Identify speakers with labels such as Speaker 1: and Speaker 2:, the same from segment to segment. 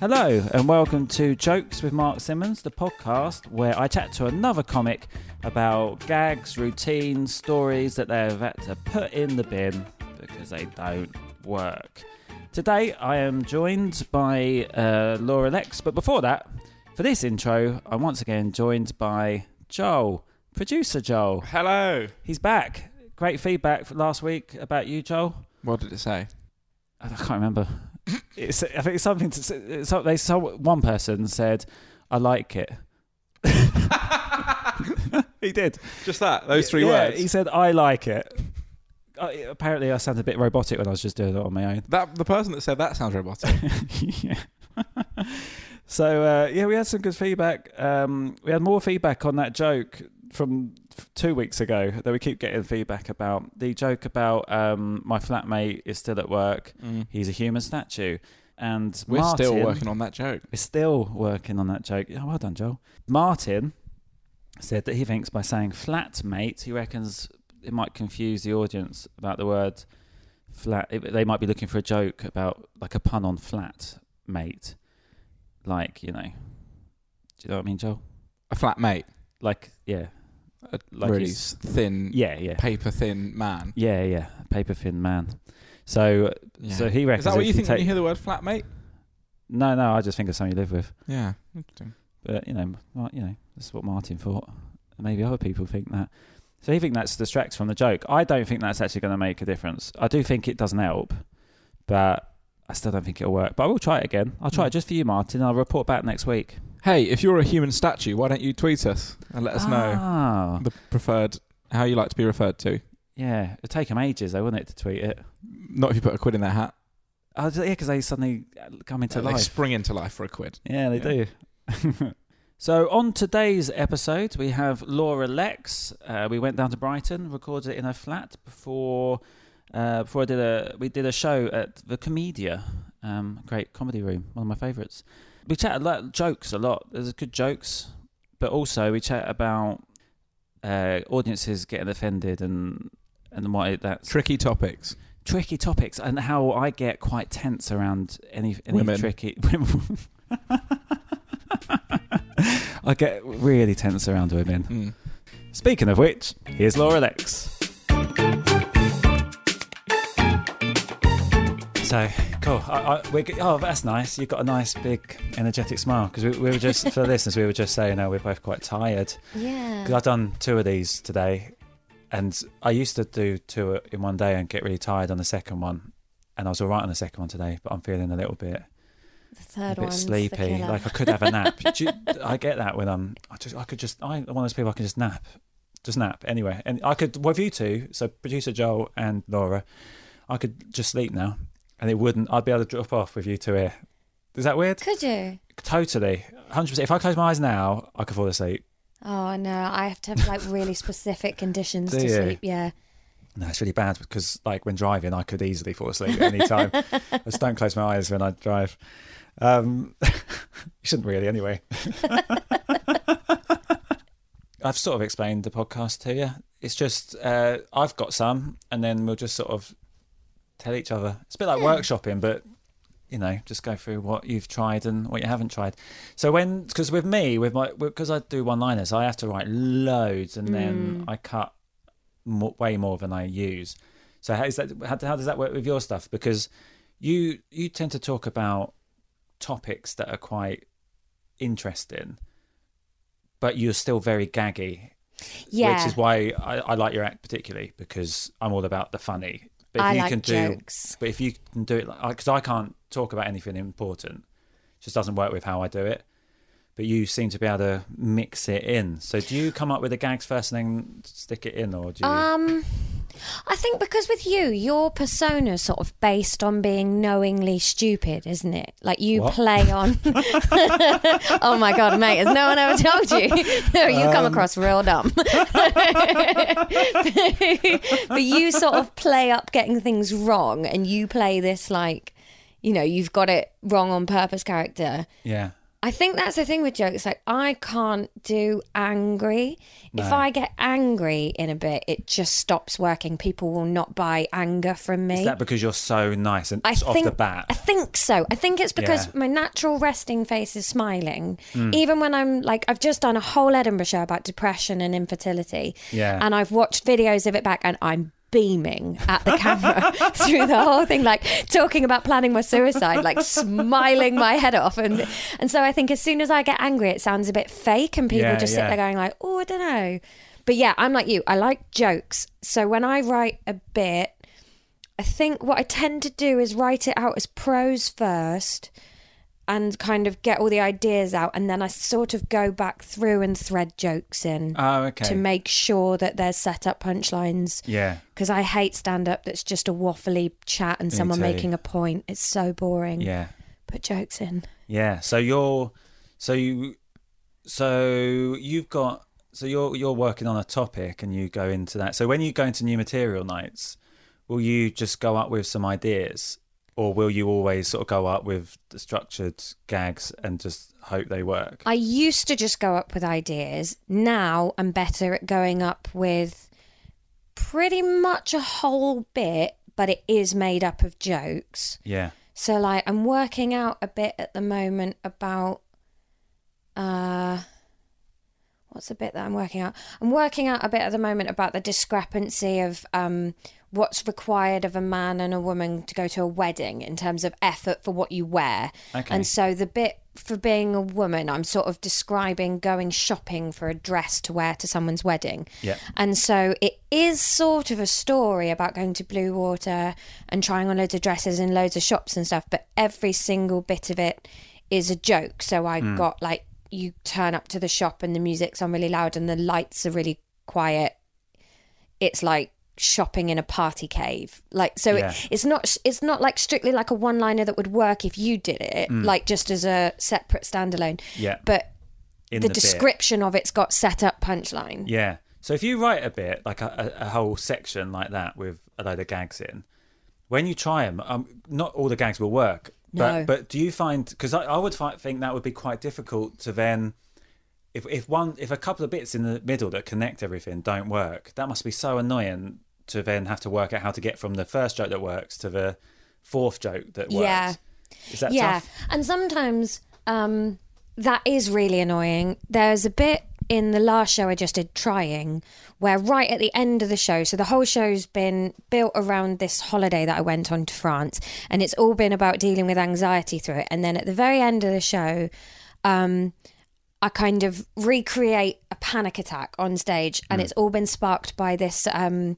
Speaker 1: Hello, and welcome to Jokes with Mark Simmons, the podcast where I chat to another comic about gags, routines, stories that they've had to put in the bin because they don't work. Today I am joined by uh, Laura Lexx, but before that, for this intro, I'm once again joined by Joel, producer Joel.
Speaker 2: Hello.
Speaker 1: He's back. Great feedback last week about you, Joel.
Speaker 2: What did it say?
Speaker 1: I can't remember. It's, I think it's something to. It's, they so one person said, "I like it." he did.
Speaker 2: Just that. Those three
Speaker 1: yeah,
Speaker 2: words.
Speaker 1: He said, "I like it." I, apparently, I sounded a bit robotic when I was just doing it on my own.
Speaker 2: That the person that said that sounds robotic.
Speaker 1: yeah. so uh, yeah, we had some good feedback. Um, we had more feedback on that joke from two weeks ago that we keep getting feedback about. The joke about um, my flatmate is still at work.
Speaker 2: Mm.
Speaker 1: He's a human statue, and
Speaker 2: We're still working on that joke.
Speaker 1: We're still working on that joke. Oh, well done, Joel. Martin said that he thinks by saying flatmate, he reckons it might confuse the audience about the word flat. They might be looking for a joke about, like a pun on flat mate. Like, you know. Do you know what I mean, Joel?
Speaker 2: A flat mate.
Speaker 1: Like, yeah.
Speaker 2: A
Speaker 1: Like
Speaker 2: really
Speaker 1: he's-
Speaker 2: thin,
Speaker 1: Yeah, yeah.
Speaker 2: paper thin man.
Speaker 1: Yeah, yeah. Paper thin man. So,
Speaker 2: Yeah.
Speaker 1: so he reckons.
Speaker 2: Is that what you think when you hear the word flat mate?
Speaker 1: No, no, I just think of someone you live with.
Speaker 2: Yeah. Interesting.
Speaker 1: But you know, you know, that's what Martin thought. Maybe other people think that. So he think that distracts from the joke. I don't think that's actually going to make a difference. I do think it doesn't help, but I still don't think it'll work. But I will try it again. I'll try
Speaker 2: Mm.
Speaker 1: it just for you, Martin. I'll report back next week.
Speaker 2: Hey, if you're a human statue, why don't you tweet us and let us know
Speaker 1: Ah,
Speaker 2: the preferred how you like to be referred to?
Speaker 1: yeah. It'd take them ages, though, wouldn't it, to tweet it?
Speaker 2: Not if you put a quid in their hat.
Speaker 1: Oh, yeah, because they suddenly come into
Speaker 2: they
Speaker 1: life.
Speaker 2: spring into life for a quid.
Speaker 1: Yeah, they do. so on today's episode, we have Laura Lexx. Uh, we went down to Brighton, recorded it in her flat before. Uh, before I did a, we did a show at the Komedia, um, great comedy room, one of my favourites. We chat a lot, jokes a lot. There's good jokes, but also we chat about uh, audiences getting offended and and what it, that's
Speaker 2: Tricky topics.
Speaker 1: tricky topics and how I get quite tense around any any
Speaker 2: Women.
Speaker 1: tricky. I get really tense around women.
Speaker 2: Mm.
Speaker 1: Speaking of which, here's Laura Lexx. So cool. I, I, we're, oh, that's nice. You've got a nice big energetic smile because we, we were just for listeners. We were just saying, how we're both quite tired
Speaker 3: Yeah.
Speaker 1: because I've done two of these today, and I used to do two in one day and get really tired on the second one, and I was all right on the second one today, but I'm feeling a little bit
Speaker 3: the
Speaker 1: a
Speaker 3: third
Speaker 1: bit
Speaker 3: one's the
Speaker 1: sleepy. Like I could have a nap. Do you- I get that when I'm. I just. I could just. I'm one of those people. I can just nap. Just nap anyway, and I could with you two. So producer Joel and Laura, I could just sleep now, and it wouldn't. I'd be able to drop off with you two here. Is that weird?
Speaker 3: Could you?
Speaker 1: Totally, hundred percent. If I close my eyes now, I could fall asleep.
Speaker 3: Oh no, I have to have like really specific conditions to sleep. Yeah.
Speaker 1: No, it's really bad because, like, when driving, I could easily fall asleep at any time. I just don't close my eyes when I drive. Um, you shouldn't really, anyway. I've sort of explained the podcast to you. It's just uh, I've got some, and then we'll just sort of tell each other. It's a bit like workshopping, but you know, just go through what you've tried and what you haven't tried. So when, because with me, with my, because I do one-liners, I have to write loads, and then mm. I cut way more than I use. So how is that? How, how does that work with your stuff? Because you you tend to talk about topics that are quite interesting, but you're still very gaggy.
Speaker 3: Yeah.
Speaker 1: Which is why I, I like your act particularly because I'm all about the funny. But if
Speaker 3: I
Speaker 1: you
Speaker 3: like
Speaker 1: can do,
Speaker 3: jokes.
Speaker 1: but if you can do it, because I can't talk about anything important, it just doesn't work with how I do it. But you seem to be able to mix it in. So do you come up with the gags first and then stick it in, or do you?
Speaker 3: Um, I think because with you, your persona is sort of based on being knowingly stupid, isn't it? Like you
Speaker 1: What?
Speaker 3: play on. oh my god, mate! Has no one ever told you? no, you
Speaker 1: Um.
Speaker 3: come across real dumb. but you sort of play up getting things wrong, and you play this like, you know, you've got it wrong on purpose character.
Speaker 1: yeah,
Speaker 3: I think that's the thing with jokes. Like, I can't do angry. If I get angry in a bit, it just stops working. People will not buy anger from me.
Speaker 1: is that because you're so nice and
Speaker 3: I
Speaker 1: off
Speaker 3: think,
Speaker 1: the bat?
Speaker 3: I think so. I think it's because
Speaker 1: Yeah.
Speaker 3: my natural resting face is smiling.
Speaker 1: Hmm.
Speaker 3: Even when I'm like, I've just done a whole Edinburgh show about depression and infertility.
Speaker 1: Yeah.
Speaker 3: And I've watched videos of it back and I'm beaming at the camera through the whole thing, like talking about planning my suicide, like smiling my head off. And and so I think as soon as I get angry, it sounds a bit fake and people
Speaker 1: Yeah,
Speaker 3: just
Speaker 1: yeah.
Speaker 3: sit there going like, oh, I don't know. But yeah, I'm like you. I like jokes. So when I write a bit, I think what I tend to do is write it out as prose first and kind of get all the ideas out and then I sort of go back through and thread jokes in
Speaker 1: oh, okay.
Speaker 3: to make sure that there's set up punchlines
Speaker 1: yeah,
Speaker 3: because I hate stand up that's just a waffly chat and
Speaker 1: Me
Speaker 3: someone
Speaker 1: too.
Speaker 3: making a point. It's so boring.
Speaker 1: yeah.
Speaker 3: Put jokes in.
Speaker 1: Yeah. So you're so you so you've got so you're you're working on a topic and you go into that. So when you go into new material nights, will you just go up with some ideas or will you always sort of go up with the structured gags and just hope they work?
Speaker 3: I used to just go up with ideas. Now I'm better at going up with pretty much a whole bit, but it is made up of jokes.
Speaker 1: yeah.
Speaker 3: So like I'm working out a bit at the moment about uh what's the bit that I'm working out? I'm working out a bit at the moment about the discrepancy of um what's required of a man and a woman to go to a wedding in terms of effort for what you wear.
Speaker 1: Okay.
Speaker 3: And so the bit for being a woman, I'm sort of describing going shopping for a dress to wear to someone's wedding.
Speaker 1: Yeah.
Speaker 3: And so it is sort of a story about going to Bluewater and trying on loads of dresses in loads of shops and stuff, but every single bit of it is a joke. So I hmm. got like you turn up to the shop and the music's on really loud and the lights are really quiet. It's like shopping in a party cave. Like so
Speaker 1: Yeah.
Speaker 3: it, it's not it's not like strictly like a one-liner that would work if you did it, like just as a separate standalone.
Speaker 1: Yeah.
Speaker 3: But
Speaker 1: In
Speaker 3: the,
Speaker 1: the bit.
Speaker 3: description of it's got set up punchline.
Speaker 1: Yeah. So if you write a bit like a, a, whole section like that with a load of gags in, when you try them, um, not all the gags will work. But
Speaker 3: No.
Speaker 1: but do you find because I, I would think that would be quite difficult to then if if one if a couple of bits in the middle that connect everything don't work, that must be so annoying to then have to work out how to get from the first joke that works to the fourth joke that works.
Speaker 3: Yeah.
Speaker 1: Is that
Speaker 3: yeah,
Speaker 1: tough?
Speaker 3: and sometimes um, that is really annoying. There's a bit in the last show I just did, trying, where right at the end of the show, so the whole show's been built around this holiday that I went on to France, and it's all been about dealing with anxiety through it. And then at the very end of the show, um, I kind of recreate a panic attack on stage, and it's all been sparked by this. Um,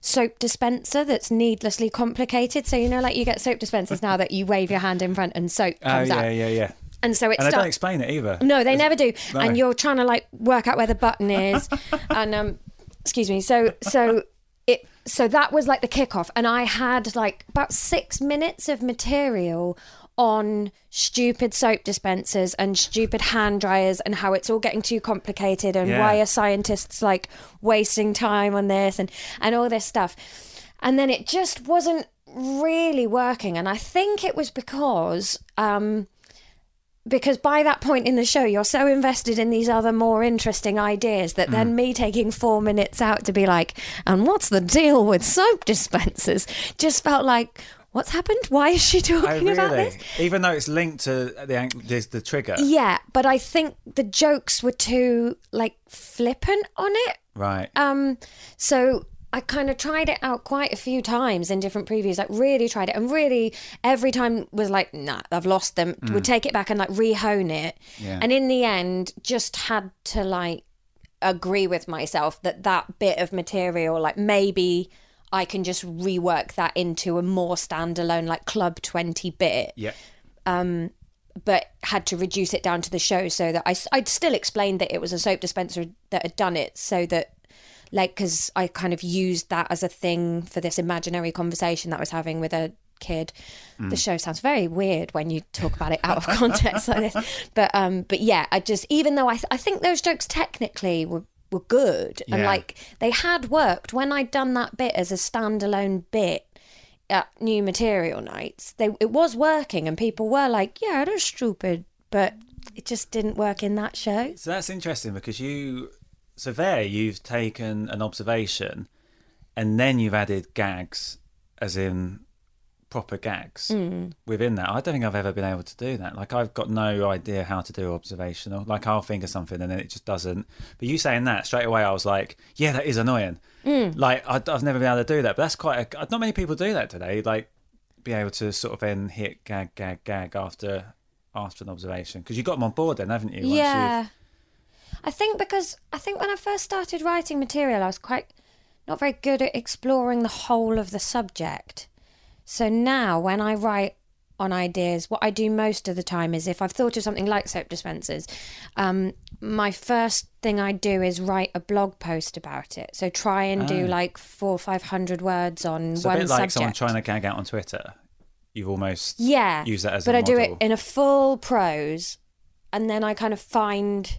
Speaker 3: soap dispenser that's needlessly complicated. So you know, like you get soap dispensers now that you wave your hand in front and soap
Speaker 1: Oh
Speaker 3: comes
Speaker 1: yeah,
Speaker 3: out.
Speaker 1: yeah, yeah.
Speaker 3: And so it
Speaker 1: And they don't explain it either.
Speaker 3: No, they never do.
Speaker 1: No.
Speaker 3: And you're trying to like work out where the button is. and um, excuse me. So so it so that was like the kickoff, and I had like about six minutes of material on stupid soap dispensers and stupid hand dryers and how it's all getting too complicated and
Speaker 1: Yeah.
Speaker 3: why are scientists like wasting time on this and and all this stuff and then it just wasn't really working and i think it was because um because by that point in the show you're so invested in these other more interesting ideas that
Speaker 1: Mm.
Speaker 3: then me taking four minutes out to be like and what's the deal with soap dispensers just felt like what's happened why is she
Speaker 1: Oh,
Speaker 3: talking about this
Speaker 1: Even though it's linked to the the, trigger.
Speaker 3: yeah but i think the jokes were too like flippant on it
Speaker 1: Right.
Speaker 3: um so I kind of tried it out quite a few times in different previews, like really tried it, and really every time was like, nah, I've lost them. Would take it back and like rehone it,
Speaker 1: Yeah.
Speaker 3: and in the end, just had to like agree with myself that that bit of material, like maybe I can just rework that into a more standalone, like Club Twenty bit
Speaker 1: Yeah.
Speaker 3: Um but had to reduce it down to the show so that I, I'd still explained that it was a soap dispenser that had done it so that like because I kind of used that as a thing for this imaginary conversation that I was having with a kid. The show sounds very weird when you talk about it out of context like this, but um, but yeah, I just even though I th- I think those jokes technically were were good. And like they had worked. When I'd done that bit as a standalone bit at new material nights they it was working and people were like yeah they're stupid but it just didn't work in that show.
Speaker 1: So that's interesting because you, so there you've taken an observation, and then you've added gags, as in proper gags
Speaker 3: Hmm.
Speaker 1: within that. I don't think I've ever been able to do that. Like I've got no idea how to do observational. Like I'll think of something and then it just doesn't. But you saying that straight away, I was like, yeah, that is annoying.
Speaker 3: Hmm.
Speaker 1: Like I, I've never been able to do that. But that's quite. A, not many people do that today. Like be able to sort of then hit gag, gag, gag after after an observation because you got them on board then, haven't you?
Speaker 3: yeah i think because i think when i first started writing material i was quite not very good at exploring the whole of the subject so now when i write on ideas what i do most of the time is if i've thought of something like soap dispensers um, my first thing i do is write a blog post about it so try and do like four or five hundred words on
Speaker 1: It's a
Speaker 3: one
Speaker 1: bit like
Speaker 3: subject
Speaker 1: someone trying to gag out on Twitter. You've almost
Speaker 3: yeah
Speaker 1: use that as
Speaker 3: but
Speaker 1: a
Speaker 3: I do it in a full prose and then I kind of find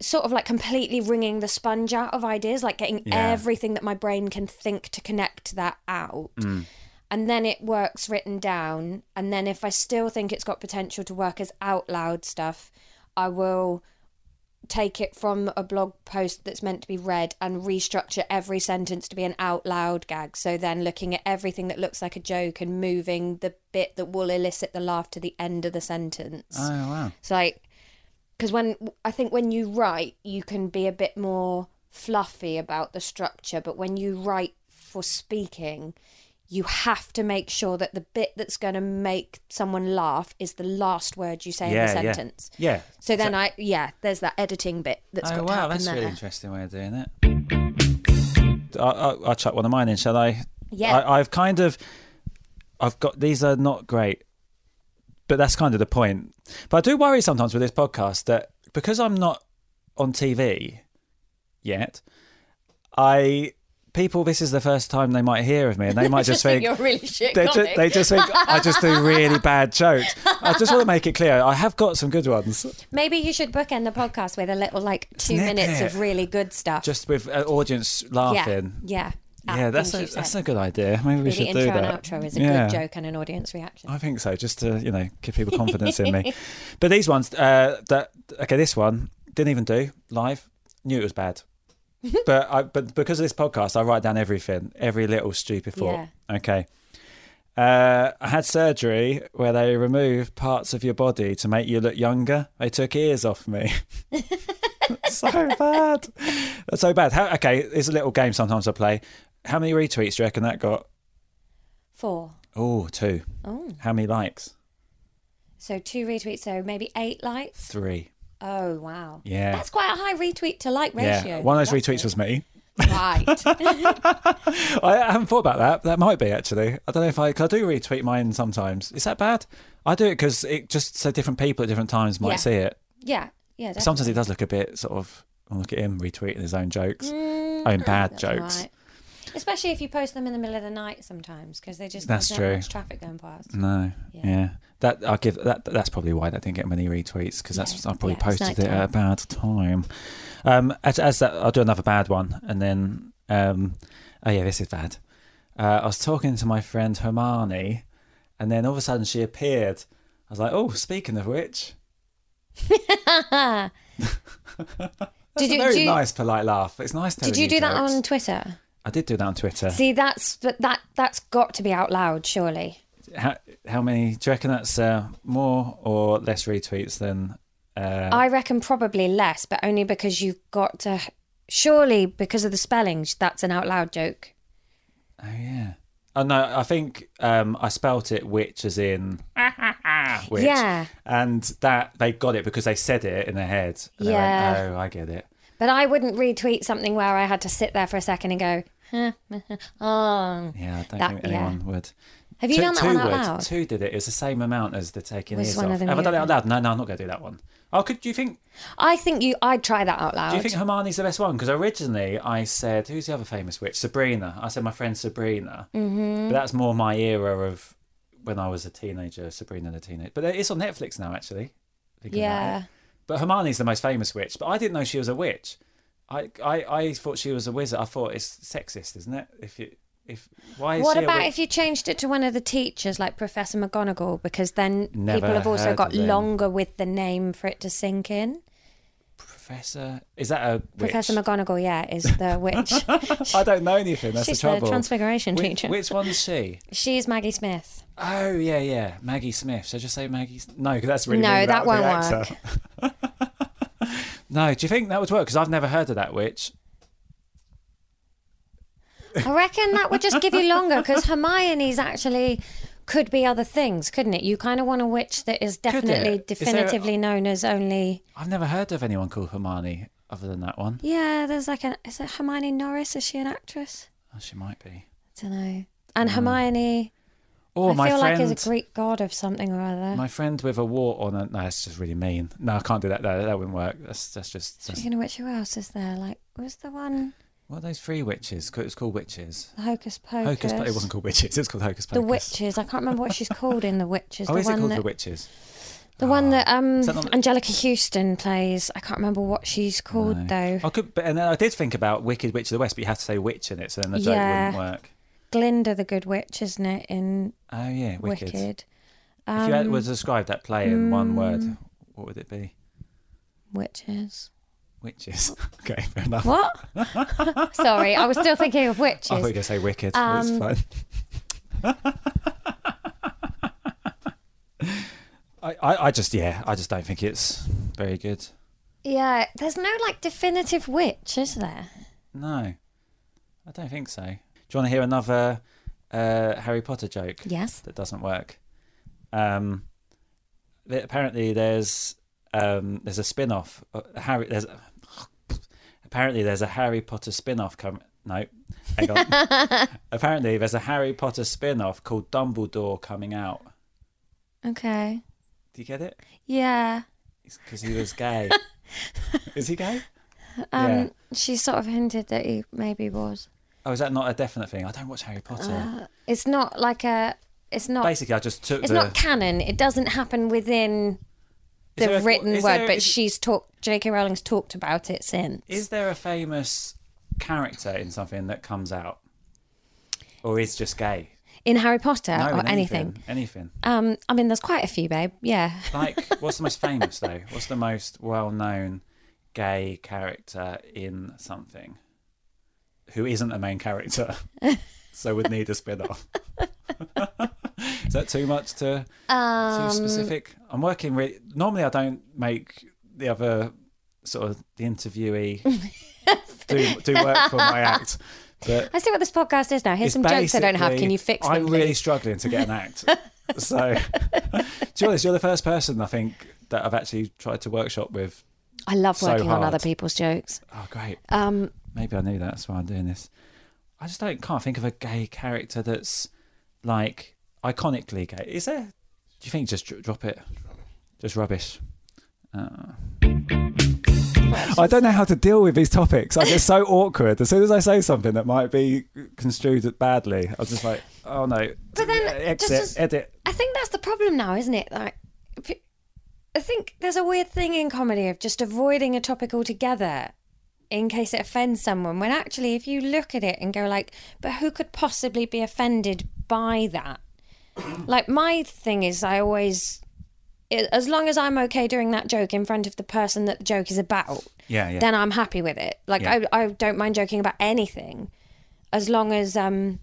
Speaker 3: sort of like completely wringing the sponge out of ideas like getting
Speaker 1: Yeah.
Speaker 3: everything that my brain can think to connect that out
Speaker 1: Mm.
Speaker 3: And then it works written down and then if I still think it's got potential to work as out loud stuff I will take it from a blog post that's meant to be read and restructure every sentence to be an out loud gag. So then looking at everything that looks like a joke and moving the bit that will elicit the laugh to the end of the sentence.
Speaker 1: Oh wow!
Speaker 3: It's like, because when I think when you write, you can be a bit more fluffy about the structure, but when you write for speaking, you have to make sure that the bit that's going to make someone laugh is the last word you say in the
Speaker 1: Yeah, yeah.
Speaker 3: sentence.
Speaker 1: Yeah.
Speaker 3: So then I, yeah, there's that editing bit that's
Speaker 1: oh
Speaker 3: got to
Speaker 1: wow,
Speaker 3: happen
Speaker 1: that's a
Speaker 3: there.
Speaker 1: really interesting way of doing it. I, I, I'll chuck one of mine in, shall I?
Speaker 3: Yeah.
Speaker 1: I, I've kind of, I've got these are not great, but that's kind of the point. But I do worry sometimes with this podcast that because I'm not on TV yet, I people this is the first time they might hear of me, and they might just think
Speaker 3: you're really shit
Speaker 1: they, ju- they just think I just do really bad jokes. I just want to make it clear I have got some good ones,
Speaker 3: Maybe you should bookend the podcast with a little like two
Speaker 1: Snippet.
Speaker 3: minutes of really good stuff.
Speaker 1: just with an audience laughing.
Speaker 3: Yeah, yeah.
Speaker 1: Yeah, that's a, that's a good idea. Maybe we
Speaker 3: Really
Speaker 1: should
Speaker 3: intro
Speaker 1: do
Speaker 3: and outro is a
Speaker 1: Yeah.
Speaker 3: good joke and an audience reaction.
Speaker 1: I think so, just to you know give people confidence in me. But these ones, uh, that okay, this one didn't even do live. Knew it was bad, but I, but because of this podcast, I write down everything, every little stupid thought. Okay. Uh, I had surgery where they removed parts of your body to make you look younger. They took ears off me. so bad. That's so bad. How, okay, it's a little game sometimes I play. How many retweets do you reckon that got?
Speaker 3: Four.
Speaker 1: Oh, two.
Speaker 3: Oh,
Speaker 1: How many likes?
Speaker 3: so two retweets, so maybe eight likes.
Speaker 1: Three.
Speaker 3: Oh wow,
Speaker 1: Yeah.
Speaker 3: that's quite a high retweet to like ratio.
Speaker 1: Yeah, one of those
Speaker 3: That's
Speaker 1: retweets
Speaker 3: it.
Speaker 1: was me.
Speaker 3: right.
Speaker 1: I haven't thought about that. That might be actually. I don't know if I. Cause I do retweet mine sometimes. Is that bad? I do it because it just so different people at different times might
Speaker 3: Yeah.
Speaker 1: see it.
Speaker 3: yeah, yeah. Definitely.
Speaker 1: Sometimes it does look a bit sort of. Look at him retweeting his own jokes, mm, own bad jokes.
Speaker 3: right. Especially if you post them in the middle of the night sometimes, because they just
Speaker 1: That's true.
Speaker 3: much traffic going past.
Speaker 1: No,
Speaker 3: Yeah.
Speaker 1: yeah. That I'll give that. That's probably why that didn't get many retweets because that's
Speaker 3: Yeah.
Speaker 1: I probably
Speaker 3: Yeah,
Speaker 1: posted it at a bad time. Um, as, as that, I'll do another bad one, and then um, oh yeah, this is bad. Uh, I was talking to my friend Hermione, and then all of a sudden she appeared. I was like, oh, speaking of which, that's
Speaker 3: Did
Speaker 1: a
Speaker 3: you-
Speaker 1: very
Speaker 3: you-
Speaker 1: nice, polite laugh. It's nice.
Speaker 3: Did you do that on Twitter?
Speaker 1: I did do that on Twitter.
Speaker 3: See, that's but that that's got to be out loud, surely.
Speaker 1: How, how many? Do you reckon that's uh, more or less retweets than? Uh,
Speaker 3: I reckon probably less, but only because you've got to surely because of the spellings, that's an out loud joke.
Speaker 1: Oh yeah. Oh no, I think um, I spelt it witch as in witch.
Speaker 3: Yeah.
Speaker 1: And that they got it because they said it in their head.
Speaker 3: Yeah.
Speaker 1: went, oh, I get it.
Speaker 3: But I wouldn't retweet something where I had to sit there for a second and go, huh, oh.
Speaker 1: Yeah, I don't
Speaker 3: That-
Speaker 1: think
Speaker 3: yeah.
Speaker 1: anyone would.
Speaker 3: Have you
Speaker 1: two,
Speaker 3: done that one out
Speaker 1: would.
Speaker 3: loud?
Speaker 1: Two did it. It was the same amount as the taking
Speaker 3: Was
Speaker 1: ears
Speaker 3: one
Speaker 1: off.
Speaker 3: of
Speaker 1: Have I done it out loud? No, no, I'm not going to do that one. Oh, could do you think?
Speaker 3: I think you. I'd try that out loud.
Speaker 1: Do you think Hermione's the best one? Because originally I said, who's the other famous witch? Sabrina. I said my friend Sabrina. Mm-hmm. But that's more my era of when I was a teenager, Sabrina the teenager. But it's on Netflix now, actually.
Speaker 3: Yeah.
Speaker 1: But Hermione's the most famous witch. But I didn't know she was a witch. I, I, I thought she was a wizard. I thought it's sexist, isn't it? If you, if why is
Speaker 3: What
Speaker 1: she a
Speaker 3: about
Speaker 1: witch?
Speaker 3: if you changed it to one of the teachers, like Professor McGonagall? Because then
Speaker 1: Never
Speaker 3: people have also
Speaker 1: heard
Speaker 3: got
Speaker 1: of them.
Speaker 3: longer with the name for it to sink in.
Speaker 1: Professor? Is that a witch?
Speaker 3: Professor McGonagall, yeah, is the witch.
Speaker 1: I don't know anything. That's
Speaker 3: She's
Speaker 1: the trouble.
Speaker 3: the Transfiguration
Speaker 1: which,
Speaker 3: teacher.
Speaker 1: Which one's she?
Speaker 3: She's Maggie Smith.
Speaker 1: Oh yeah, yeah, Maggie Smith. Should I just say Maggie? No, because that's really
Speaker 3: No, that won't
Speaker 1: actor. no, do you think that would work? Because I've never heard of that witch.
Speaker 3: I reckon that would just give you longer because Hermione's actually could be other things, couldn't it? You kind of want a witch that is
Speaker 1: it?
Speaker 3: definitely
Speaker 1: Is there a-
Speaker 3: definitively known as only.
Speaker 1: I've never heard of anyone called Hermione other than that one.
Speaker 3: Yeah, there's like an. Is it Hermione Norris? Is she an actress?
Speaker 1: Oh, she might be.
Speaker 3: I don't know. And mm. Hermione,
Speaker 1: Or
Speaker 3: I
Speaker 1: my
Speaker 3: feel
Speaker 1: friend,
Speaker 3: like is a Greek god of something or other.
Speaker 1: my friend with a wart on it. No, it's just really mean. No, I can't do that. No, that wouldn't work. That's that's just. That's,
Speaker 3: Speaking of which, who else is there? Like, was the one
Speaker 1: what are those three witches? It was called witches.
Speaker 3: the Hocus Pocus?
Speaker 1: Hocus. Po- It wasn't called witches. It was called Hocus pocus.
Speaker 3: the witches. I can't remember what she's called in the witches.
Speaker 1: Oh,
Speaker 3: the
Speaker 1: is it
Speaker 3: one
Speaker 1: called
Speaker 3: that
Speaker 1: the witches?
Speaker 3: the one that um
Speaker 1: that not-
Speaker 3: Anjelica Huston plays. I can't remember what she's called
Speaker 1: No.
Speaker 3: though.
Speaker 1: I could, but and then I did think about Wicked Witch of the West, but you have to say witch in it, so then the joke
Speaker 3: Yeah.
Speaker 1: wouldn't work.
Speaker 3: Glinda the Good Witch, isn't it? In
Speaker 1: Oh yeah, Wicked.
Speaker 3: Wicked.
Speaker 1: if you had,
Speaker 3: Um,
Speaker 1: to describe that play in one
Speaker 3: mm.
Speaker 1: word, what would it be?
Speaker 3: Witches.
Speaker 1: Witches. okay, fair enough.
Speaker 3: What? Sorry, I was still thinking of witches.
Speaker 1: I thought you were going to say Wicked.
Speaker 3: Um,
Speaker 1: That's fine. I, I, I just yeah, I just don't think it's very good.
Speaker 3: Yeah, there's no like definitive witch, is there?
Speaker 1: No, I don't think so. Do you want to hear another uh, Harry Potter joke?
Speaker 3: Yes.
Speaker 1: that doesn't work. Um, apparently there's um, there's a spin-off. Uh, Harry there's apparently there's a Harry Potter spin-off come. No, hang on. apparently there's a Harry Potter spin-off called Dumbledore coming out.
Speaker 3: Okay.
Speaker 1: Do you get it?
Speaker 3: Yeah.
Speaker 1: Because he was gay. is he gay?
Speaker 3: Um,
Speaker 1: Yeah.
Speaker 3: she sort of hinted that he maybe was.
Speaker 1: Oh, is that not a definite thing? I don't watch Harry Potter.
Speaker 3: Uh, it's not like a. It's not.
Speaker 1: Basically, I just took
Speaker 3: it's
Speaker 1: the.
Speaker 3: not canon. It doesn't happen within the
Speaker 1: a-
Speaker 3: written word,
Speaker 1: there-
Speaker 3: but she's talked. J.K. Rowling's talked about it since.
Speaker 1: Is there a famous character in something that comes out, or is just gay?
Speaker 3: in Harry Potter
Speaker 1: No,
Speaker 3: or
Speaker 1: in
Speaker 3: anything.
Speaker 1: Anything.
Speaker 3: Um, I mean, there's quite a few, babe. Yeah.
Speaker 1: Like, what's the most famous though? What's the most well-known gay character in something who isn't the main character? so would need a spin-off. is that too much to
Speaker 3: Um,
Speaker 1: too specific? I'm working. Re- Normally, I don't make the other sort of the interviewee do do work for my act, but
Speaker 3: I see what this podcast is now. Here's some jokes I don't have. Can you fix them?
Speaker 1: I'm really
Speaker 3: please?
Speaker 1: struggling to get an act. so, to be honest, you're the first person I think that I've actually tried to workshop with.
Speaker 3: I love
Speaker 1: so
Speaker 3: working on other people's jokes.
Speaker 1: Oh, great.
Speaker 3: Um,
Speaker 1: Maybe I knew that. That's why I'm doing this. I just don't can't think of a gay character that's like iconically gay. Is there? Do you think just dr- drop it? Just rubbish. Uh. I don't know how to deal with these topics. I get so awkward. As soon as I say something that might be construed badly, I'm just like, oh no.
Speaker 3: But then,
Speaker 1: exit,
Speaker 3: just
Speaker 1: edit.
Speaker 3: I think that's the problem now, isn't it? Like, I think there's a weird thing in comedy of just avoiding a topic altogether in case it offends someone. When actually, if you look at it and go like, but who could possibly be offended by that? Like my thing is, I always, as long as I'm okay doing that joke in front of the person that the joke is about,
Speaker 1: Yeah, yeah.
Speaker 3: then I'm happy with it. Like
Speaker 1: Yeah.
Speaker 3: I, I don't mind joking about anything, as long as um,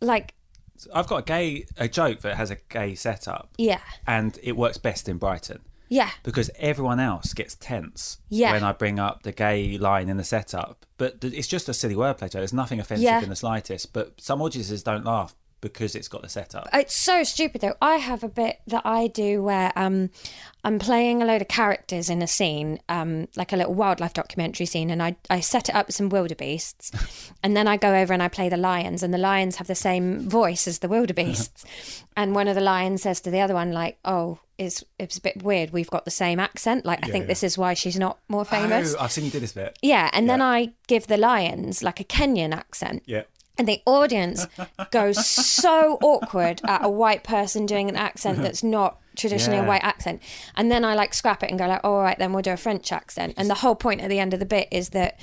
Speaker 3: like
Speaker 1: I've got a gay a joke that has a gay setup,
Speaker 3: yeah,
Speaker 1: and it works best in Brighton.
Speaker 3: Yeah.
Speaker 1: because everyone else gets tense
Speaker 3: Yeah.
Speaker 1: when I bring up the gay line in the setup. But it's just a silly wordplay joke. There's nothing offensive
Speaker 3: Yeah.
Speaker 1: in the slightest. But some audiences don't laugh because it's got the setup.
Speaker 3: It's so stupid though. I have a bit that I do where um, I'm playing a load of characters in a scene, um, like a little wildlife documentary scene, and I, I set it up with some wildebeests, and then I go over and I play the lions, and the lions have the same voice as the wildebeests, and one of the lions says to the other one like, "Oh, it's it's a bit weird. We've got the same accent. Like I think this is why she's not more famous."
Speaker 1: Oh, I've seen you do this bit.
Speaker 3: Yeah, and then I give the lions like a Kenyan accent.
Speaker 1: Yeah.
Speaker 3: And the audience goes so awkward at a white person doing an accent that's not traditionally
Speaker 1: Yeah.
Speaker 3: a white accent. And then I like scrap it and go like, all right, then we'll do a French accent. And the whole point at the end of the bit is that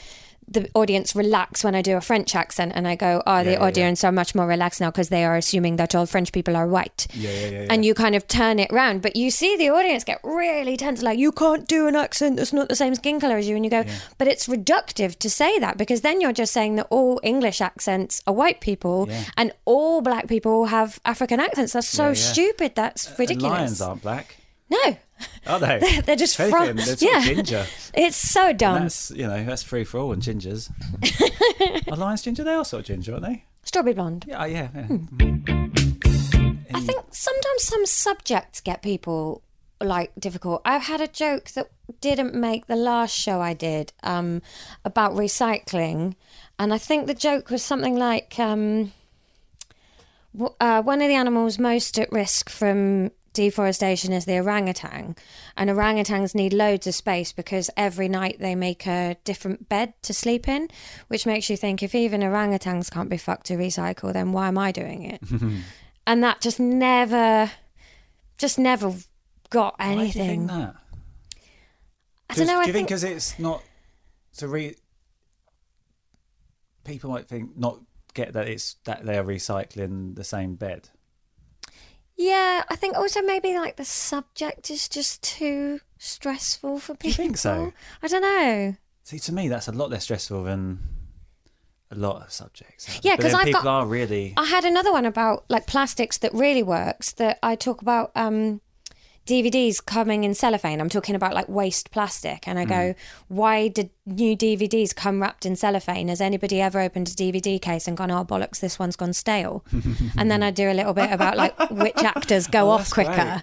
Speaker 3: the audience relax when I do a French accent and I go, oh, the
Speaker 1: Yeah, yeah, yeah.
Speaker 3: audience are much more relaxed now because they are assuming that all French people are white.
Speaker 1: Yeah, yeah, yeah,
Speaker 3: And you kind of turn it round, but you see the audience get really tense, like you can't do an accent that's not the same skin color as you, and you go, but it's reductive to say that because then you're just saying that all English accents are white people and all black people have African accents. That's so stupid. That's
Speaker 1: And
Speaker 3: ridiculous.
Speaker 1: lions aren't black,
Speaker 3: No,
Speaker 1: are they?
Speaker 3: they're just
Speaker 1: If anything,
Speaker 3: from
Speaker 1: they're
Speaker 3: yeah.
Speaker 1: ginger.
Speaker 3: It's so
Speaker 1: And
Speaker 3: dumb.
Speaker 1: that's you know that's free for all and gingers. are lions ginger? They are sort of ginger, aren't they?
Speaker 3: Strawberry blonde.
Speaker 1: Yeah, yeah. yeah.
Speaker 3: Hmm. I think sometimes some subjects get people like difficult. I've had a joke that didn't make the last show I did um, about recycling, and I think the joke was something like um, uh, one of the animals most at risk from deforestation is the orangutan, and orangutans need loads of space because every night they make a different bed to sleep in, which makes you think if even orangutans can't be fucked to recycle, then why am I doing it? and that just never, just never got
Speaker 1: do
Speaker 3: anything.
Speaker 1: think that?
Speaker 3: I don't know.
Speaker 1: do
Speaker 3: I
Speaker 1: you think
Speaker 3: think
Speaker 1: because it's not to re? People might think not get that it's that they're recycling the same bed.
Speaker 3: Yeah. I think also maybe like the subject is just too stressful for people.
Speaker 1: you think so?
Speaker 3: I don't know.
Speaker 1: See, to me, that's a lot less stressful than a lot of subjects.
Speaker 3: Yeah,
Speaker 1: But
Speaker 3: 'cause
Speaker 1: then
Speaker 3: I've
Speaker 1: people
Speaker 3: got-
Speaker 1: are really.
Speaker 3: I had another one about like plastics that really works that I talk about um DVDs coming in cellophane. I'm talking about like waste plastic and I go, mm. why did new DVDs come wrapped in cellophane? Has anybody ever opened a DVD case and gone, oh bollocks, this one's gone stale? and then I do a little bit about like which actors go
Speaker 1: Oh,
Speaker 3: off quicker.
Speaker 1: great.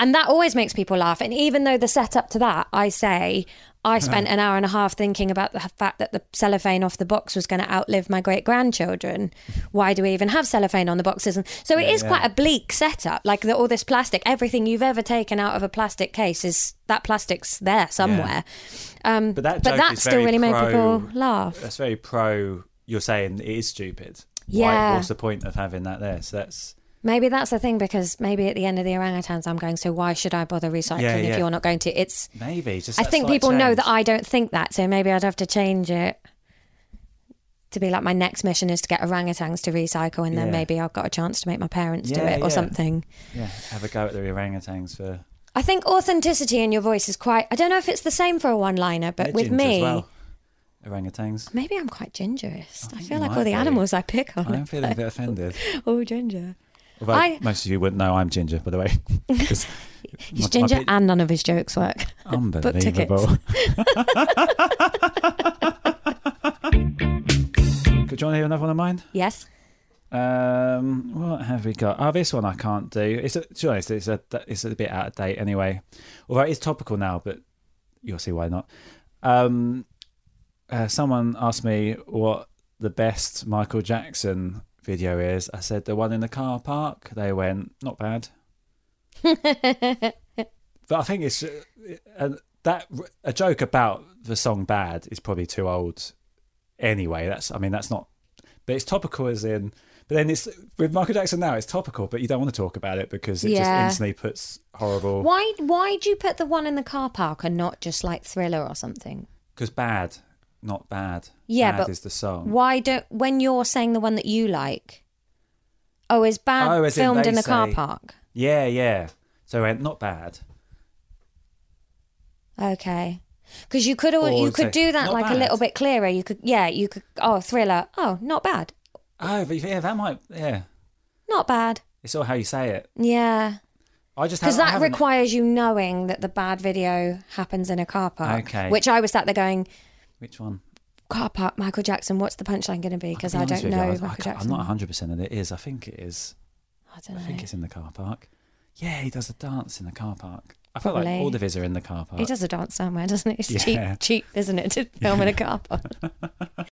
Speaker 3: And that always makes people laugh. And even though the setup to that, I say, I spent an hour and a half thinking about the fact that the cellophane off the box was going to outlive my great grandchildren. Why do we even have cellophane on the boxes? And so it
Speaker 1: Yeah,
Speaker 3: is
Speaker 1: yeah.
Speaker 3: quite a bleak setup. Like the, all this plastic, everything you've ever taken out of a plastic case is that plastic's there somewhere. Um,
Speaker 1: But that
Speaker 3: but that still really made people laugh.
Speaker 1: That's very pro. You're saying it is stupid.
Speaker 3: Yeah.
Speaker 1: Why, what's the point of having that there? So that's
Speaker 3: Maybe that's the thing because maybe at the end of the orangutans, I'm going. So why should I bother recycling
Speaker 1: Yeah,
Speaker 3: if you're not going to? It's
Speaker 1: maybe just.
Speaker 3: I think people know that I don't think that, so maybe I'd have to change it to be like my next mission is to get orangutans to recycle, and then
Speaker 1: Yeah.
Speaker 3: maybe I've got a chance to make my parents do
Speaker 1: Yeah,
Speaker 3: it or something.
Speaker 1: Yeah, have a go at the orangutans for.
Speaker 3: I think authenticity in your voice is quite. I don't know if it's the same for a one-liner, but with me,
Speaker 1: well. orangutans.
Speaker 3: maybe I'm quite gingerist. I,
Speaker 1: think
Speaker 3: feel like all the
Speaker 1: be.
Speaker 3: animals I pick on.
Speaker 1: I'm feeling a bit offended.
Speaker 3: oh, ginger.
Speaker 1: Although
Speaker 3: I-
Speaker 1: most of you wouldn't know I'm ginger, by the way.
Speaker 3: He's
Speaker 1: my- my
Speaker 3: ginger,
Speaker 1: pic-
Speaker 3: and none of his jokes work.
Speaker 1: Unbelievable. Could you want to hear another one of mine?
Speaker 3: Yes.
Speaker 1: Um, what have we got? Oh, this one I can't do. It's a, to be honest, it's a it's a bit out of date anyway. Although it is topical now, but you'll see why not. Um, uh, someone asked me what the best Michael Jackson video is. I said the one in the car park. They went not bad, but I think it's that a joke about the song "Bad" is probably too old. Anyway, that's I mean that's not, but it's topical as in. But then it's with Michael Jackson now. It's topical, but you don't want to talk about it because it
Speaker 3: Yeah.
Speaker 1: just instantly puts horrible.
Speaker 3: Why? Why do you put the one in the car park and not just like Thriller or something?
Speaker 1: Because bad, not bad.
Speaker 3: Yeah,
Speaker 1: bad
Speaker 3: but
Speaker 1: is the song.
Speaker 3: Why don't when you're saying the one that you like? Oh, is bad
Speaker 1: Oh, in
Speaker 3: filmed
Speaker 1: they
Speaker 3: in a car park?
Speaker 1: Yeah, yeah. So I not bad.
Speaker 3: Okay, because you could
Speaker 1: Or
Speaker 3: you could
Speaker 1: say,
Speaker 3: do that
Speaker 1: "Not
Speaker 3: like a little bit clearer. You could yeah, you could oh thriller. Oh, not bad,
Speaker 1: Oh, but yeah, that might. Yeah,
Speaker 3: not bad.
Speaker 1: it's all how you say it.
Speaker 3: Yeah,
Speaker 1: I just
Speaker 3: Because that requires you knowing that the bad video happens in a car park.
Speaker 1: Okay.
Speaker 3: Which I was sat there going,
Speaker 1: Which one?
Speaker 3: car park, Michael Jackson, what's the punchline going to be? Because I don't know
Speaker 1: I- I
Speaker 3: Michael Jackson.
Speaker 1: I'm not 100 percent that it is. I think it is.
Speaker 3: I don't know.
Speaker 1: I think it's in the car park. Yeah, he does a dance in the car park. I felt like
Speaker 3: Probably.
Speaker 1: all of his are in the car park.
Speaker 3: He does a dance somewhere, doesn't he? It's
Speaker 1: Yeah.
Speaker 3: cheap, cheap, isn't it, to film in a car park?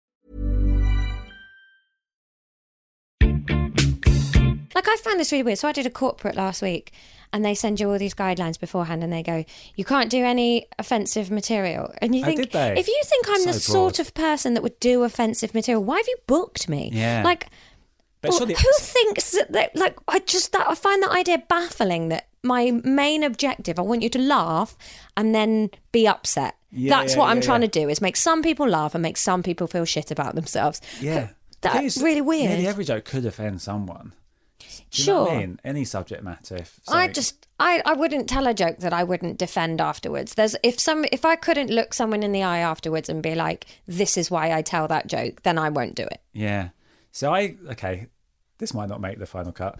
Speaker 3: Like I found this really weird. So I did a corporate last week, and they send you all these guidelines beforehand, and they go, "You can't do any offensive material." And you
Speaker 1: Oh,
Speaker 3: think,
Speaker 1: they?
Speaker 3: if you think I'm the
Speaker 1: So
Speaker 3: sort of person that would do offensive material, why have you booked me?
Speaker 1: Yeah.
Speaker 3: Like,
Speaker 1: But
Speaker 3: well, who thinks that? Like, I just that I find that idea baffling. That my main objective, I want you to laugh and then be upset.
Speaker 1: Yeah,
Speaker 3: That's
Speaker 1: yeah,
Speaker 3: what I'm
Speaker 1: yeah,
Speaker 3: trying to do: is make some people laugh and make some people feel shit about themselves.
Speaker 1: Yeah.
Speaker 3: That's
Speaker 1: The
Speaker 3: really weird.
Speaker 1: Nearly every joke could offend someone.
Speaker 3: Sure.
Speaker 1: I mean? Any subject matter. If
Speaker 3: I just I, I wouldn't tell a joke that I wouldn't defend afterwards. There's if some if I couldn't look someone in the eye afterwards and be like, This is why I tell that joke, then I won't do it.
Speaker 1: Yeah. So I okay, this might not make the final cut.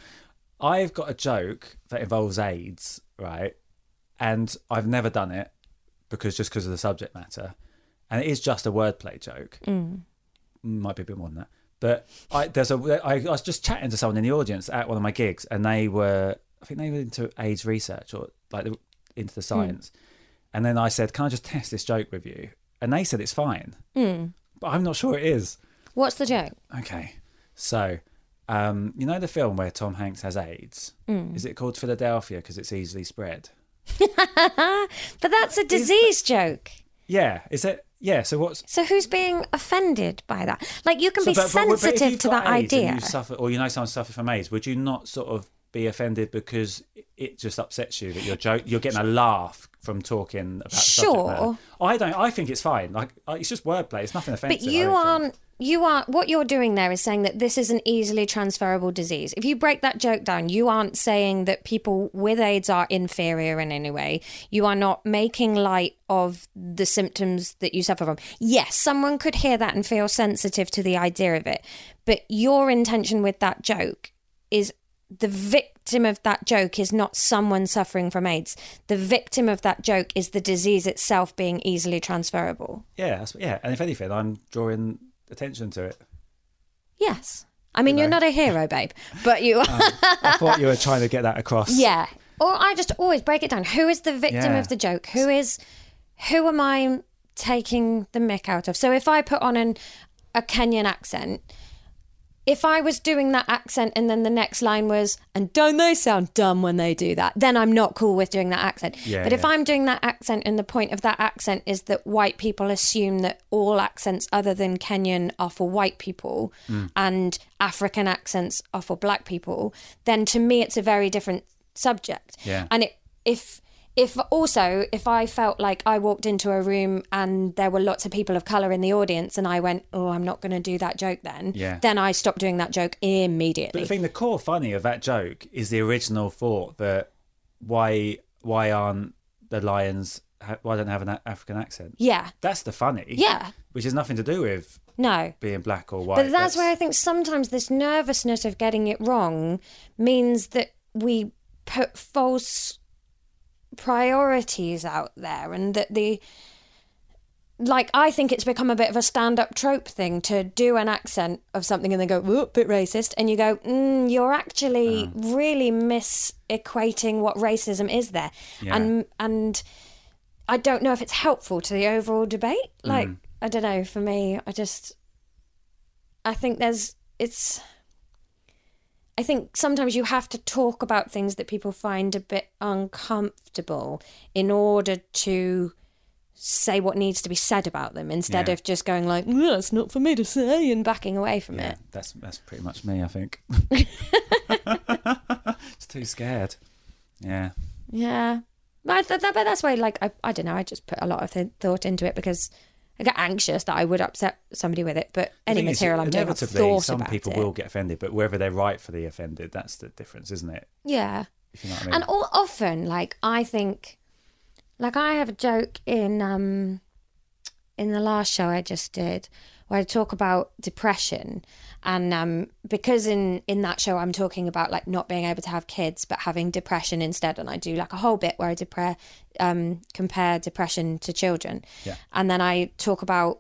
Speaker 1: I've got a joke that involves AIDS, right? And I've never done it because just because of the subject matter, and it is just a wordplay joke. Mm. Might be a bit more than that. But I there's a I, I was just chatting to someone in the audience at one of my gigs, and they were I think they were into AIDS research or like into the hmm. science. And then I said, "Can I just test this joke with you?" And they said it's fine, hmm. but I'm not sure it is.
Speaker 3: What's the joke?
Speaker 1: Okay. So, um, you know the film where Tom Hanks has AIDS? Hmm. Is it called Philadelphia because it's easily spread?
Speaker 3: But that's a disease joke.
Speaker 1: Yeah. Is it? Yeah. So what's
Speaker 3: So who's being offended by that? Like you can
Speaker 1: so,
Speaker 3: be
Speaker 1: but- but-
Speaker 3: sensitive to that
Speaker 1: AIDS
Speaker 3: idea.
Speaker 1: You suffer, or you know someone suffers from AIDS. Would you not sort of be offended because it just upsets you that you're joke, you're getting a laugh from talking about
Speaker 3: Sure.
Speaker 1: I don't. I think it's fine. Like uh, it's just wordplay. It's nothing offensive.
Speaker 3: But you aren't. You are what you're doing there is saying that this is an easily transferable disease. If you break that joke down, you aren't saying that people with AIDS are inferior in any way. You are not making light of the symptoms that you suffer from. Yes, someone could hear that and feel sensitive to the idea of it, but your intention with that joke is the victim of that joke is not someone suffering from AIDS. The victim of that joke is the disease itself being easily transferable.
Speaker 1: Yeah. That's, yeah. And if anything, I'm drawing attention to it.
Speaker 3: Yes. I mean, you're not a hero, babe, but you are.
Speaker 1: Um, I thought you were trying to get that across.
Speaker 3: yeah. Or I just always break it down. Who is the victim
Speaker 1: Yeah.
Speaker 3: of the joke? Who is, who am I taking the mick out of? So if I put on an, a Kenyan accent, if I was doing that accent and then the next line was, and don't they sound dumb when they do that, then I'm not cool with doing that accent.
Speaker 1: Yeah,
Speaker 3: but if
Speaker 1: yeah.
Speaker 3: I'm doing that accent and the point of that accent is that white people assume that all accents other than Kenyan are for white people
Speaker 1: Mm.
Speaker 3: and African accents are for black people, then to me it's a very different subject.
Speaker 1: Yeah.
Speaker 3: And it, if if also if I felt like I walked into a room and there were lots of people of color in the audience and I went, "Oh, I'm not going to do that joke then."
Speaker 1: Yeah.
Speaker 3: Then I stopped doing that joke
Speaker 1: But
Speaker 3: immediately.
Speaker 1: the thing, the core funny of that joke is the original thought that why why aren't the lions why don't they have an African accent?
Speaker 3: yeah.
Speaker 1: That's the funny.
Speaker 3: Yeah.
Speaker 1: Which has nothing to do with
Speaker 3: No.
Speaker 1: being black or white.
Speaker 3: But that's where I think sometimes this nervousness of getting it wrong means that we put false priorities out there and that the like I think it's become a bit of a stand-up trope thing to do an accent of something and then go, "Whoop, bit racist," and you go, mm, "You're actually really misequating what racism is there,"
Speaker 1: Yeah.
Speaker 3: and and I don't know if it's helpful to the overall debate. Like I don't know. For me, I just I think there's it's I think sometimes you have to talk about things that people find a bit uncomfortable in order to say what needs to be said about them instead
Speaker 1: Yeah.
Speaker 3: of just going like, "Mm, it's not for me to say and backing away from
Speaker 1: yeah,
Speaker 3: it.
Speaker 1: that's that's pretty much me. I think. it's too scared. Yeah.
Speaker 3: Yeah. But, I th- that, but that's why, like, I, I don't know, I just put a lot of th- thought into it because I get anxious that I would upset somebody with it. But any material I'm doing, I've
Speaker 1: inevitably,
Speaker 3: thought
Speaker 1: some
Speaker 3: about
Speaker 1: people
Speaker 3: it.
Speaker 1: will get offended, but whether they're right for the offended, that's the difference, isn't it?
Speaker 3: Yeah.
Speaker 1: If you know what I mean.
Speaker 3: And all, often, like I think, like I have a joke in um in the last show I just did where I talk about depression, and um because in in that show I'm talking about like not being able to have kids but having depression instead, and I do like a whole bit where I depre- um compare depression to children,
Speaker 1: Yeah.
Speaker 3: and then I talk about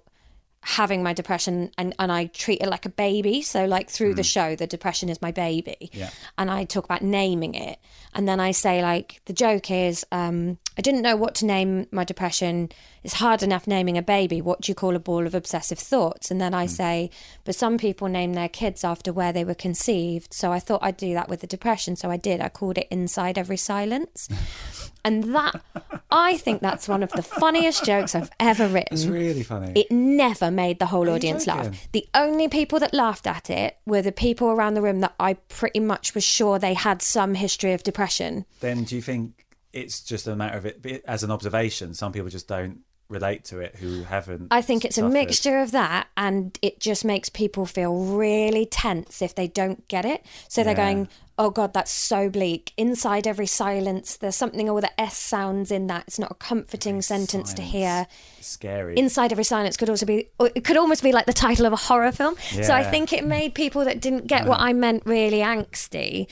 Speaker 3: having my depression and, and I treat it like a baby. So like through the show, the depression is my baby.
Speaker 1: Yeah.
Speaker 3: And I talk about naming it. And then I say like the joke is, um, I didn't know what to name my depression. It's hard enough naming a baby. What do you call a ball of obsessive thoughts? And then I hmm. say, but some people name their kids after where they were conceived. So I thought I'd do that with the depression. So I did. I called it Inside Every Silence. and that I think that's one of the funniest jokes I've ever written.
Speaker 1: it's really funny.
Speaker 3: It never made the whole audience
Speaker 1: joking?
Speaker 3: laugh. The only people that laughed at it were the people around the room that I pretty much was sure they had some history of depression.
Speaker 1: then do you think it's just a matter of it as an observation? Some people just don't relate to it who haven't.
Speaker 3: I think it's a mixture of that and it just makes people feel really tense if they don't get it. So they're going, oh God, that's so bleak. Inside every silence, there's something all the S sounds in that. It's not a comforting sentence to
Speaker 1: Silence.
Speaker 3: hear.
Speaker 1: Scary.
Speaker 3: Inside Every Silence could also be, it could almost be like the title of a horror film. So I think it made people that didn't get what I meant really angsty.